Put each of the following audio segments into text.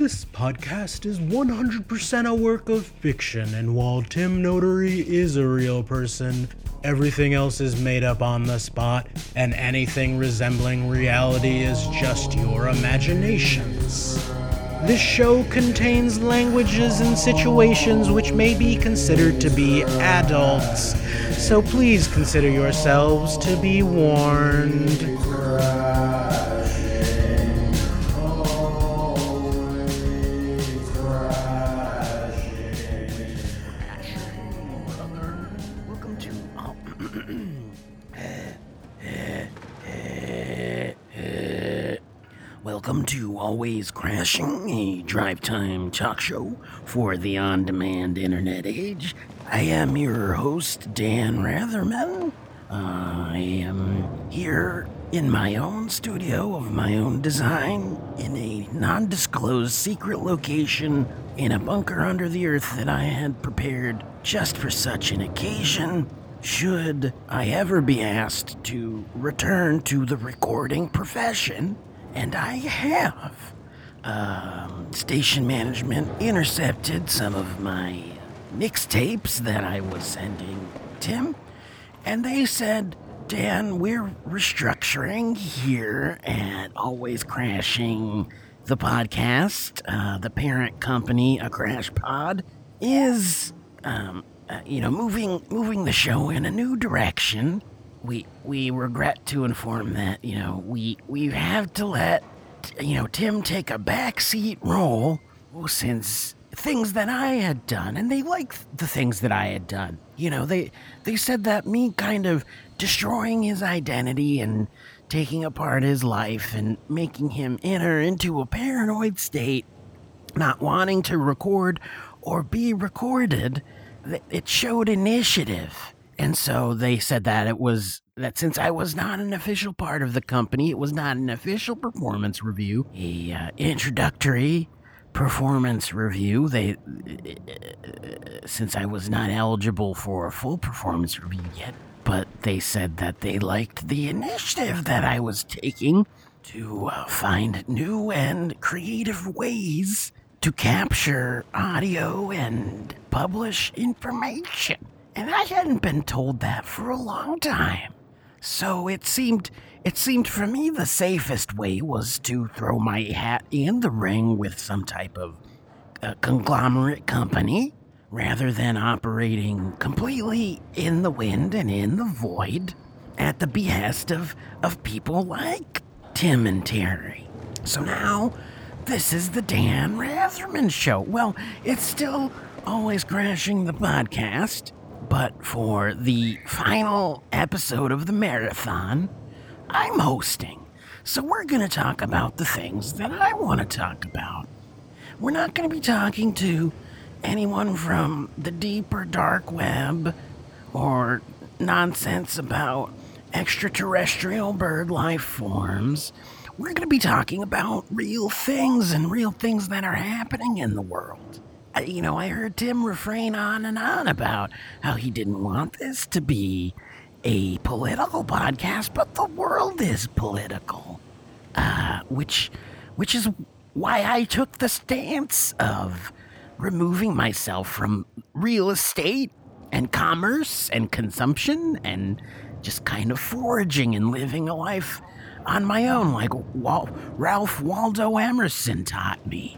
This podcast is 100% a work of fiction, and while Tim Notary is a real person, everything else is made up on the spot, and anything resembling reality is just your imaginations. This show contains languages and situations which may be considered to be adults, so please consider yourselves to be warned. Always Crashing, a drive time talk show for the on demand internet age. I am your host, Dan Ratherman. I am here in my own studio of my own design in a non disclosed secret location in a bunker under the earth that I had prepared just for such an occasion. Should I ever be asked to return to the recording profession, and I have, um, station management intercepted some of my mixtapes that I was sending Tim, and they said, Dan, we're restructuring here at Always Crashing the podcast. Uh, the parent company, A Crash Pod, is, um, uh, you know, moving moving the show in a new direction. We we regret to inform that you know we we have to let you know Tim take a backseat role since things that I had done, and they liked the things that I had done. You know, they they said that me kind of destroying his identity and taking apart his life and making him enter into a paranoid state, not wanting to record or be recorded, it showed initiative. And so they said that it was that since I was not an official part of the company, it was not an official performance review, a uh, introductory performance review. They, since I was not eligible for a full performance review yet, but they said that they liked the initiative that I was taking to uh, find new and creative ways to capture audio and publish information. And I hadn't been told that for a long time. So it seemed it seemed for me the safest way was to throw my hat in the ring with some type of uh, conglomerate company rather than operating completely in the wind and in the void at the behest of, of people like Tim and Terry. So now, this is the Dan Ratherman Show. Well, it's still always crashing the podcast, but for the final episode of the marathon, I'm hosting. So we're going to talk about the things that I want to talk about. We're not going to be talking to anyone from the deep or dark web or nonsense about extraterrestrial bird life forms. We're going to be talking about real things and real things that are happening in the world. You know, I heard Tim refrain on and on about how he didn't want this to be a political podcast, but the world is political. Uh, which, which is why I took the stance of removing myself from real estate and commerce and consumption and just kind of foraging and living a life on my own, like Wal- Ralph Waldo Emerson taught me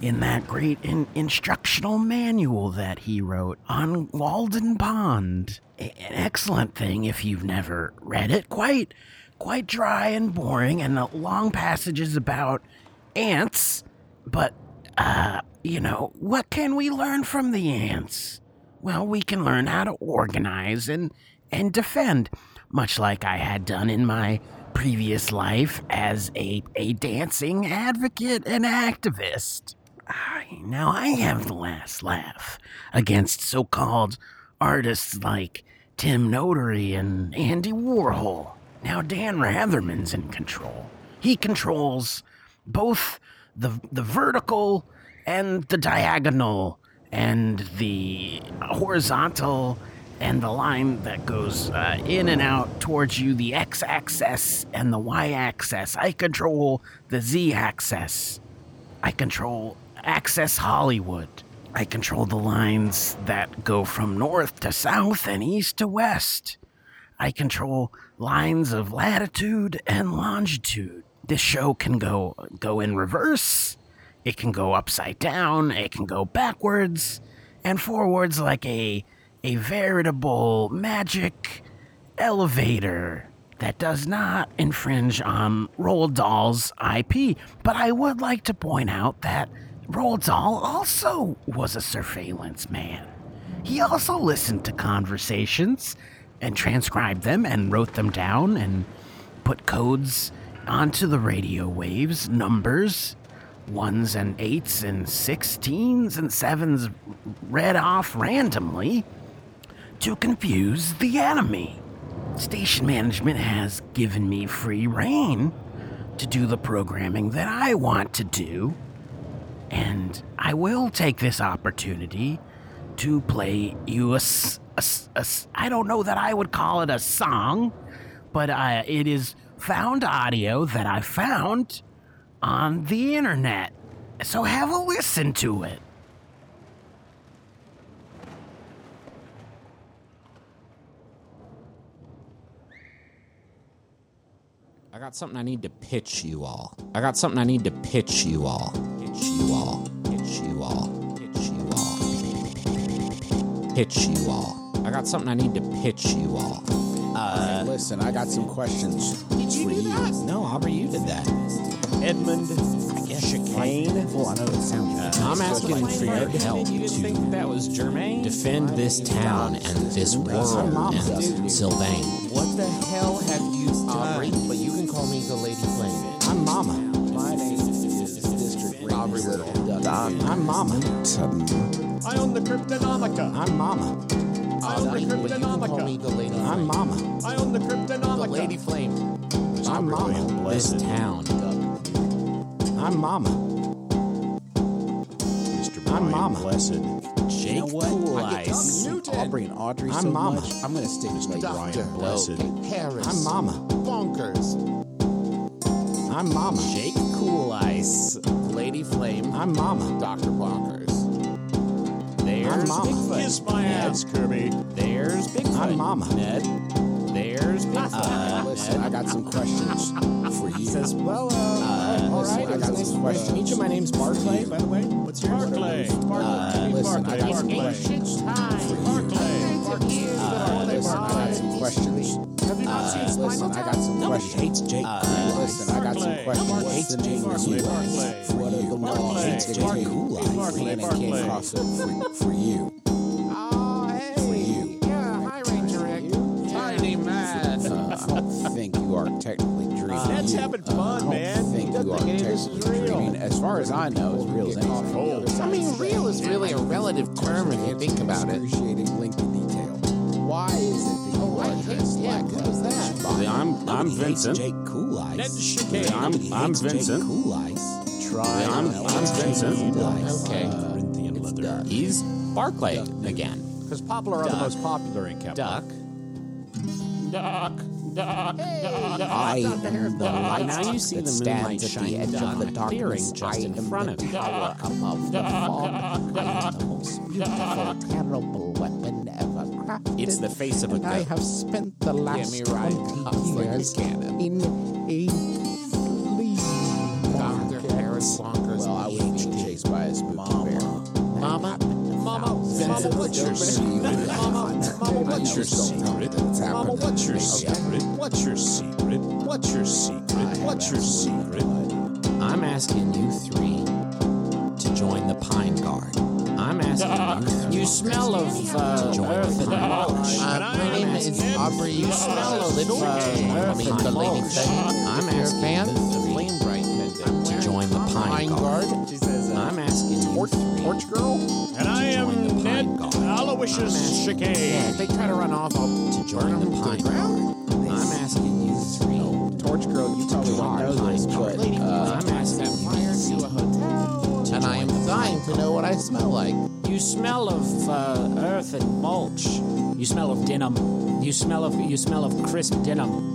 in that great in- instructional manual that he wrote on Walden Pond. A- an excellent thing if you've never read it. Quite, quite dry and boring, and the long passages about ants. But, uh, you know, what can we learn from the ants? Well, we can learn how to organize and and defend, much like I had done in my previous life as a, a dancing advocate and activist. I, now I have the last laugh against so called artists like Tim Notary and Andy Warhol. Now Dan Ratherman's in control. He controls both the, the vertical and the diagonal and the horizontal and the line that goes uh, in and out towards you, the x axis and the y axis. I control the z axis. I control Access Hollywood. I control the lines that go from north to south and east to west. I control lines of latitude and longitude. This show can go go in reverse. It can go upside down. It can go backwards and forwards like a a veritable magic elevator that does not infringe on Roald Dahl's IP. But I would like to point out that Roald Dahl also was a surveillance man. He also listened to conversations and transcribed them and wrote them down and put codes onto the radio waves, numbers, ones and eights and sixteens and sevens read off randomly to confuse the enemy. Station management has given me free reign to do the programming that I want to do, and I will take this opportunity to play you a, a a I don't know that I would call it a song, but uh, it is found audio that I found on the internet. So have a listen to it. I got something I need to pitch you all. I got something I need to pitch you all. Pitch you all. Pitch you all. Pitch you all. Pitch you all. I got something I need to pitch you all. Uh, listen, I got some questions for you. No, Aubrey, you did that. Edmund Chicane. Well, I know it sounds. Uh, I'm asking for your help You to think that was Germaine? defend this town and this world and Sylvain. what the hell have you Aubrey, done? but you can call me the Lady Flame. Little. Don. I'm Mama. I own the Cryptonomica. I'm Mama. I own the But you can call me Cryptonomica. the Lady I'm Mama. I own the the Lady Flame. I'm Mama. This town. I'm Mama. I'm Mama. Jake Cool Ice. Aubrey and Audrey I'm so Mama. much. I'm gonna stick with Lady Doctor Ryan. Blessed. Harris. I'm Mama. Bonkers. I'm Mama. Jake Cool Ice. Lady Flame. I'm Mama. Dr. Bonkers. There's I'm Mama. Bigfoot. Kiss my ass, Kirby. There's Bigfoot. I'm Mama. Ned. There's Bigfoot. Listen, I got some questions for you. Says, well, uh, uh all listen, right. I got was nice some to meet questions. you. My name's Barclay, by the way. What's yours? Barclay. Uh, Barclay. listen, I Barclay. got some Barclay. questions Barclay. Barclay. Listen, I got some questions. Have you not seen Spinal Listen, I got some questions. Hates Jake. Listen, I got some questions. Barclay. What's the name of Barclay. you? Barclay. What are the laws Barclay. that take Barclay. Barclay. and Barclay. cross it for, for you? Oh, hey. For you. Yeah, hi, Ranger Rick. Tiny man. Uh, I don't think you are technically dreaming. Ned's you. having Uh, fun, I don't think you are think any of this is technically real. dreaming. As far as I know, as real as anything. I mean, real is really a relative term if you think about it. Excruciating lengthy detail. Why is it that you I are hate- dressed yeah, like what was that? Bobby? I'm I'm Vincent. Jake Cool Ice. Ned Chicane. I'm I'm Vincent. Cool Ice. Try. I'm it. I'm Vincent. Okay. Corinthian leather. He's Barclay again. Because Poplar are the most popular in Kepler. Duck. Duck. Duck. duck I am the light Now you see that the moonlight stands at the shining edge down of the on a darkness. clearing just I in am front the of you. tower above the fog. I am the most beautiful, terrible weapon crafted. It's the face of a and I have spent the last me right. 20 Hustler years cannon. in a flea Dr. Harris Bonkers. Well, I was being chased by a spooky bear. Mama. Mama, Mama, what's your secret? Mama, Mama, what's your secret? Mama, what's your secret? What's your secret? What's your secret? What's your secret? I'm asking you three to join the Pine Guard. I'm you smell of uh, earth and mulch. Uh, my name is Aubrey. You smell a little. I mean, the Lady I'm asking fan? The three flame bright pendant. to join the Pine Guard. Guard. She says, I'm asking you Torch, three torch girl? and I am Ned. Aloysius Yeah, if Chicane. they try to run off, I'll to join the Pine Guard. I'm asking you three Torch girl, you probably don't know this, but uh, I'm asking you fire to a hotel. And I am dying to know what I smell like. You smell of uh, earth and mulch. You smell of denim. You smell of you smell of crisp denim.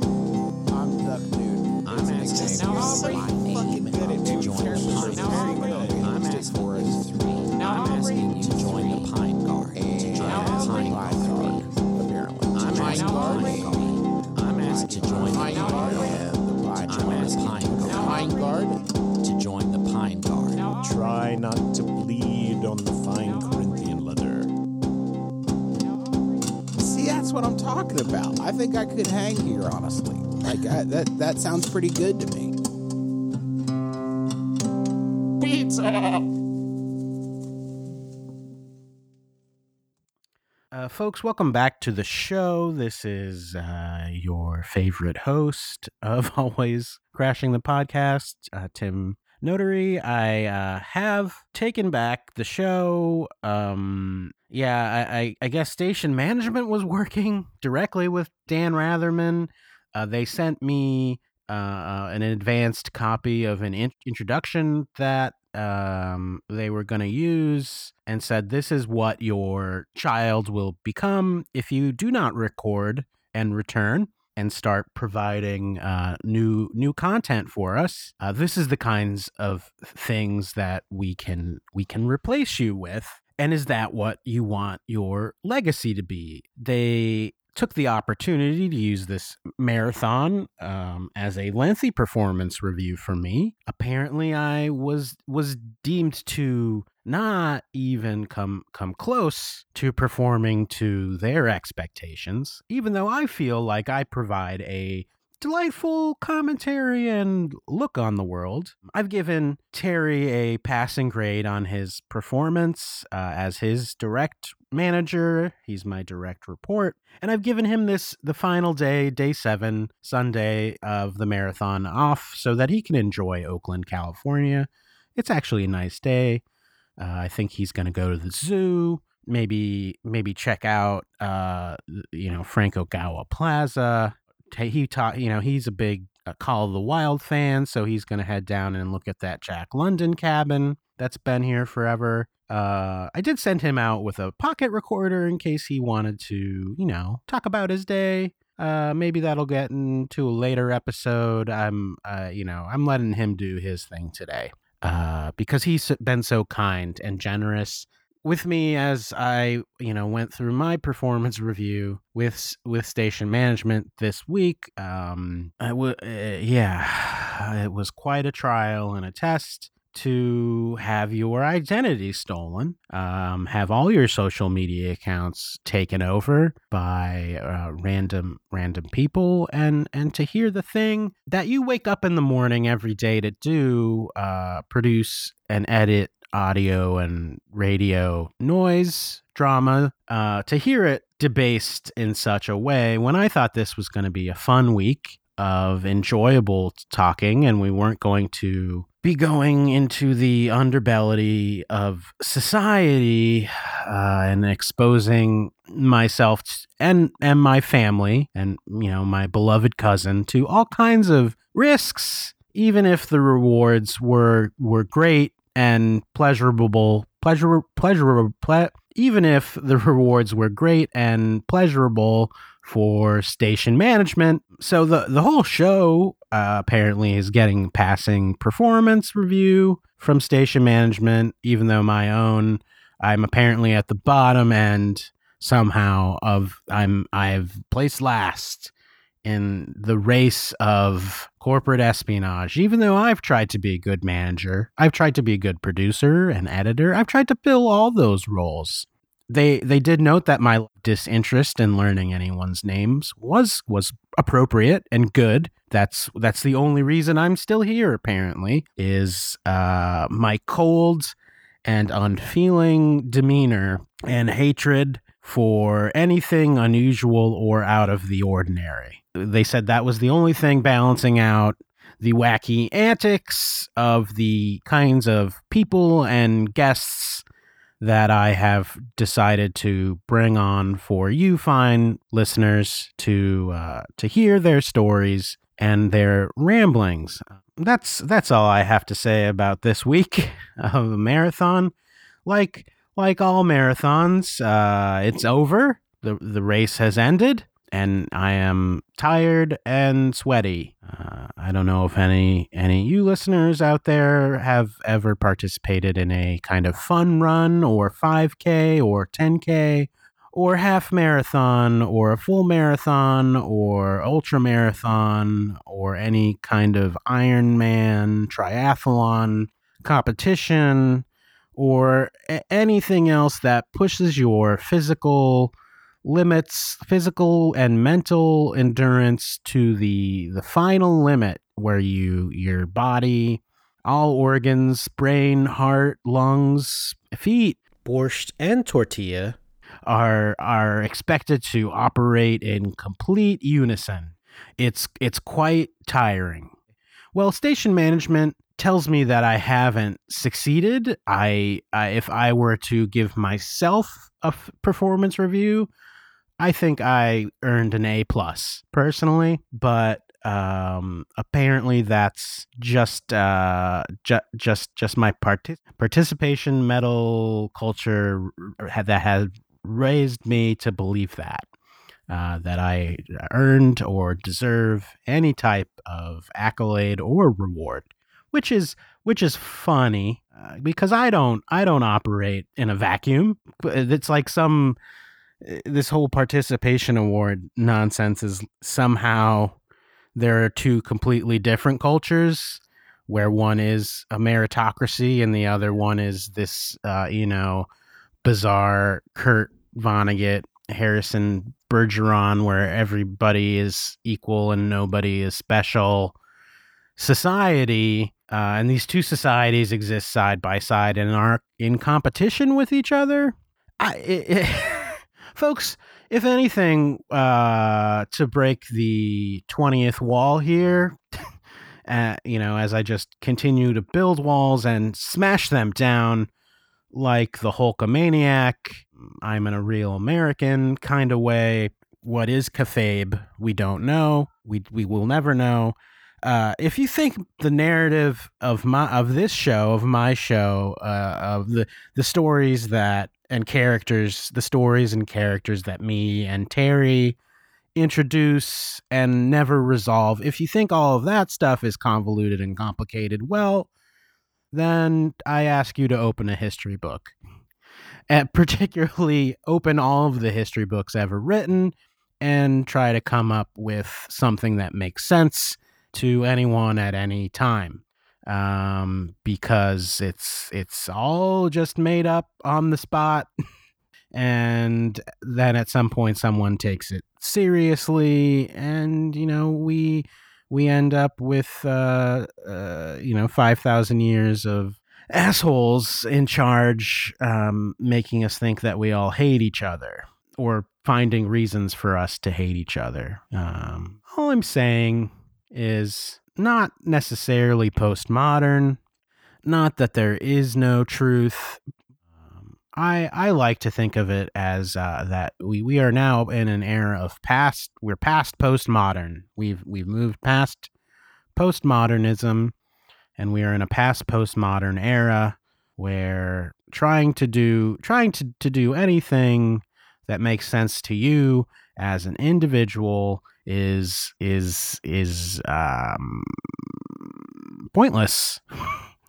I think I could hang here, honestly. Like I, that. That sounds pretty good to me. Pizza. Uh, folks, welcome back to the show. This is uh, your favorite host of Always Crashing the Podcast, uh, Tim Notary. I uh, have taken back the show. Um, yeah, I, I, I guess station management was working directly with Dan Ratherman. Uh, they sent me uh, uh, an advanced copy of an in- introduction that um, they were going to use and said, This is what your child will become if you do not record and return and start providing uh, new new content for us. Uh, this is the kinds of things that we can we can replace you with. And is that what you want your legacy to be? They took the opportunity to use this marathon um, as a lengthy performance review for me. Apparently, I was was deemed to not even come come close to performing to their expectations, even though I feel like I provide a delightful commentary and look on the world. I've given Terry a passing grade on his performance uh, as his direct manager. He's my direct report. And I've given him this the final day, day seven, Sunday of the marathon off so that he can enjoy Oakland, California. It's actually a nice day. Uh, I think he's going to go to the zoo. Maybe, maybe check out, uh, you know, Frank Ogawa Plaza he taught you know he's a big uh, call of the wild fan so he's going to head down and look at that jack london cabin that's been here forever uh, i did send him out with a pocket recorder in case he wanted to you know talk about his day. Uh, maybe that'll get into a later episode. I'm uh, you know i'm letting him do his thing today uh, because he's been so kind and generous with me as I, you know, went through my performance review with with station management this week. Um, I w- uh, yeah, it was quite a trial and a test to have your identity stolen, um, have all your social media accounts taken over by uh, random random people, and and to hear the thing that you wake up in the morning every day to do, uh, produce and edit audio and radio noise drama uh, to hear it debased in such a way. When I thought this was going to be a fun week of enjoyable talking and we weren't going to be going into the underbelly of society uh, and exposing myself and and my family and you know my beloved cousin to all kinds of risks even if the rewards were were great and pleasurable pleasure pleasurable ple- even if the rewards were great and pleasurable for station management so the the whole show uh, apparently is getting passing performance review from station management even though my own i'm apparently at the bottom end somehow of i'm i've placed last in the race of corporate espionage. Even though I've tried to be a good manager, I've tried to be a good producer and editor, I've tried to fill all those roles. They they did note that my disinterest in learning anyone's names was was appropriate and good. That's that's the only reason I'm still here. Apparently, is uh, my cold and unfeeling demeanor and hatred for anything unusual or out of the ordinary. They said that was the only thing balancing out the wacky antics of the kinds of people and guests that I have decided to bring on for you fine listeners to uh, to hear their stories and their ramblings. That's that's all I have to say about this week of a marathon. Like like all marathons, uh, it's over. the The race has ended, and I am tired and sweaty. Uh, I don't know if any any you listeners out there have ever participated in a kind of fun run or 5K or 10K or half marathon or a full marathon or ultra marathon or any kind of Ironman triathlon competition, or anything else that pushes your physical limits, physical and mental endurance to the the final limit where you your body, all organs, brain, heart, lungs, feet, borscht and tortilla are are expected to operate in complete unison. It's it's quite tiring. Well, station management tells me that I haven't succeeded. I, I if I were to give myself a f- performance review, I think I earned an A plus personally, but um apparently that's just uh ju- just just my partic- participation medal culture that has raised me to believe that uh, that I earned or deserve any type of accolade or reward, which is which is funny uh, because I don't I don't operate in a vacuum. It's like some this whole participation award nonsense is somehow there are two completely different cultures where one is a meritocracy and the other one is this uh, you know bizarre Kurt Vonnegut Harrison Bergeron where everybody is equal and nobody is special. Society uh, and these two societies exist side by side and are in competition with each other. I, it, it, folks if anything uh, to break the 20th wall here uh, you know as i just continue to build walls and smash them down like the hulkamaniac i'm in a real american kind of way. What is kayfabe? We don't know. We, we will never know. Uh, if you think the narrative of my of this show of my show uh, of the the stories that and characters the stories and characters that me and terry introduce and never resolve. If you think all of that stuff is convoluted and complicated well then i ask you to open a history book. And particularly open all of the history books ever written and try to come up with something that makes sense to anyone at any time um, because it's it's all just made up on the spot. And then at some point someone takes it seriously and you know we we end up with uh, uh you know 5000 years of assholes in charge um making us think that we all hate each other or finding reasons for us to hate each other. Um all i'm saying is not necessarily postmodern not that there is no truth um, I I like to think of it as uh, that we, we are now in an era of past. We're past postmodern. We've we've moved past postmodernism, and we are in a past postmodern era where trying to do trying to, to do anything that makes sense to you as an individual is is is um, pointless.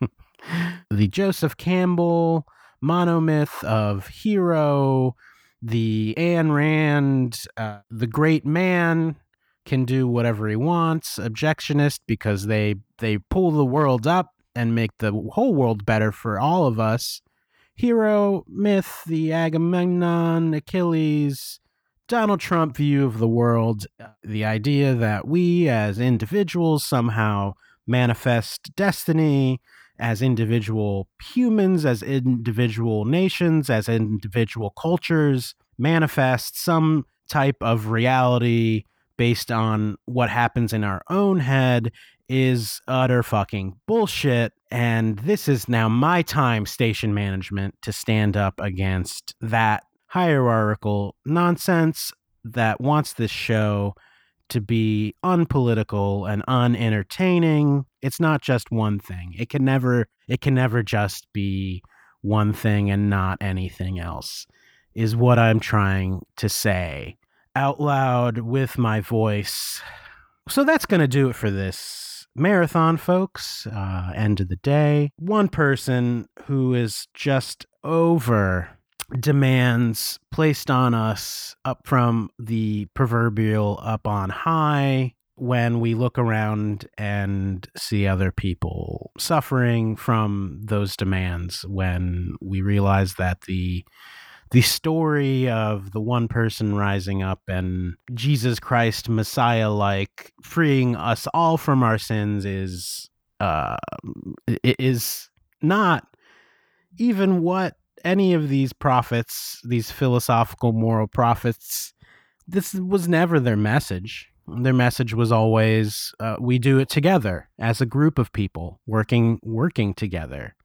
the Joseph Campbell monomyth of hero, the Ayn Rand, uh, the great man can do whatever he wants, objectionist because they they pull the world up and make the whole world better for all of us. Hero myth, the Agamemnon, Achilles, Donald Trump view of the world, uh, the idea that we as individuals somehow manifest destiny as individual humans, as individual nations, as individual cultures, manifest some type of reality based on what happens in our own head is utter fucking bullshit. And this is now my time, station management, to stand up against that hierarchical nonsense that wants this show to be unpolitical and unentertaining. It's not just one thing. It can never it can never just be one thing and not anything else. Is what I'm trying to say out loud with my voice. So that's going to do it for this marathon, folks. Uh, end of the day. One person who is just over demands placed on us up from the proverbial up on high when we look around and see other people suffering from those demands, when we realize that the the story of the one person rising up and Jesus Christ Messiah like freeing us all from our sins is uh is not even what any of these prophets, these philosophical moral prophets, this was never their message. Their message was always, uh, "We do it together as a group of people working working together."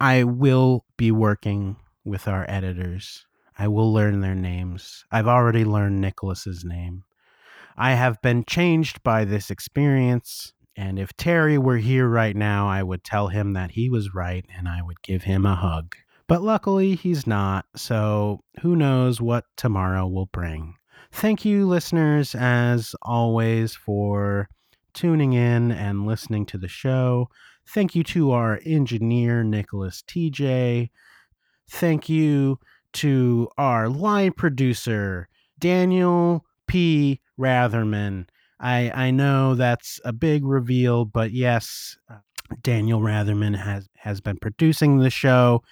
I will be working with our editors. I will learn their names. I've already learned Nicholas's name. I have been changed by this experience, and if Terry were here right now, I would tell him that he was right and I would give him a hug. But luckily, he's not, so who knows what tomorrow will bring. Thank you, listeners, as always, for tuning in and listening to the show. Thank you to our engineer, Nicholas TJ. Thank you to our line producer, Daniel P. Ratherman. I, I know that's a big reveal, but yes, Daniel Ratherman has, has been producing the show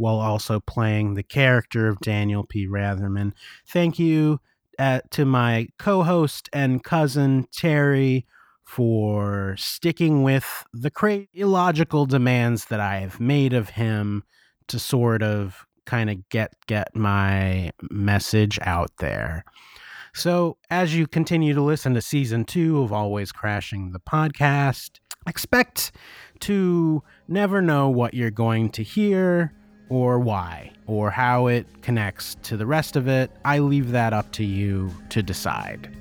while also playing the character of Daniel P. Ratherman. Thank you uh, to my co host and cousin, Terry, for sticking with the crazy illogical demands that I have made of him to sort of kind of get get my message out there. So, as you continue to listen to season 2 of Always Crashing the podcast, expect to never know what you're going to hear or why or how it connects to the rest of it. I leave that up to you to decide.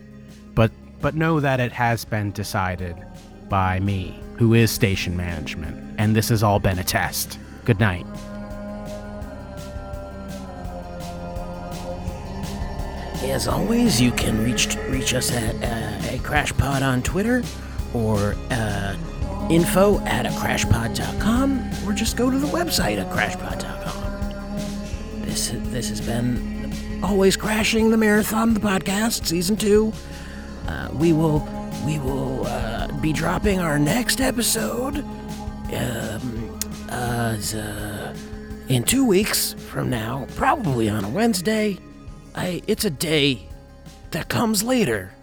But but know that it has been decided by me, who is station management, and this has all been a test. Good night. As always, you can reach reach us at uh, a crashpod on Twitter or uh, info at a crashpod.com or just go to the website at crashpod.com. This has been always crashing the marathon, the podcast, season two. Uh, we will we will uh, be dropping our next episode um, uh, in two weeks from now, probably on a Wednesday. I, it's a day that comes later.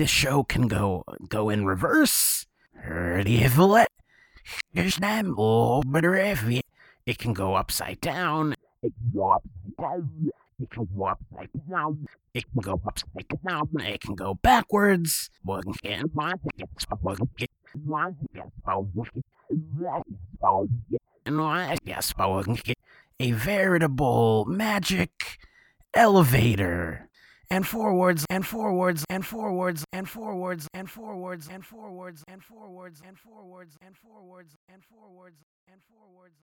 This show can go go in reverse. It can go upside down. It can go upside down. It can go upside down. It can go upside down. It can go backwards. A veritable magic elevator. And forwards and forwards and forwards and forwards and forwards and forwards and forwards and forwards and forwards and forwards and forwards.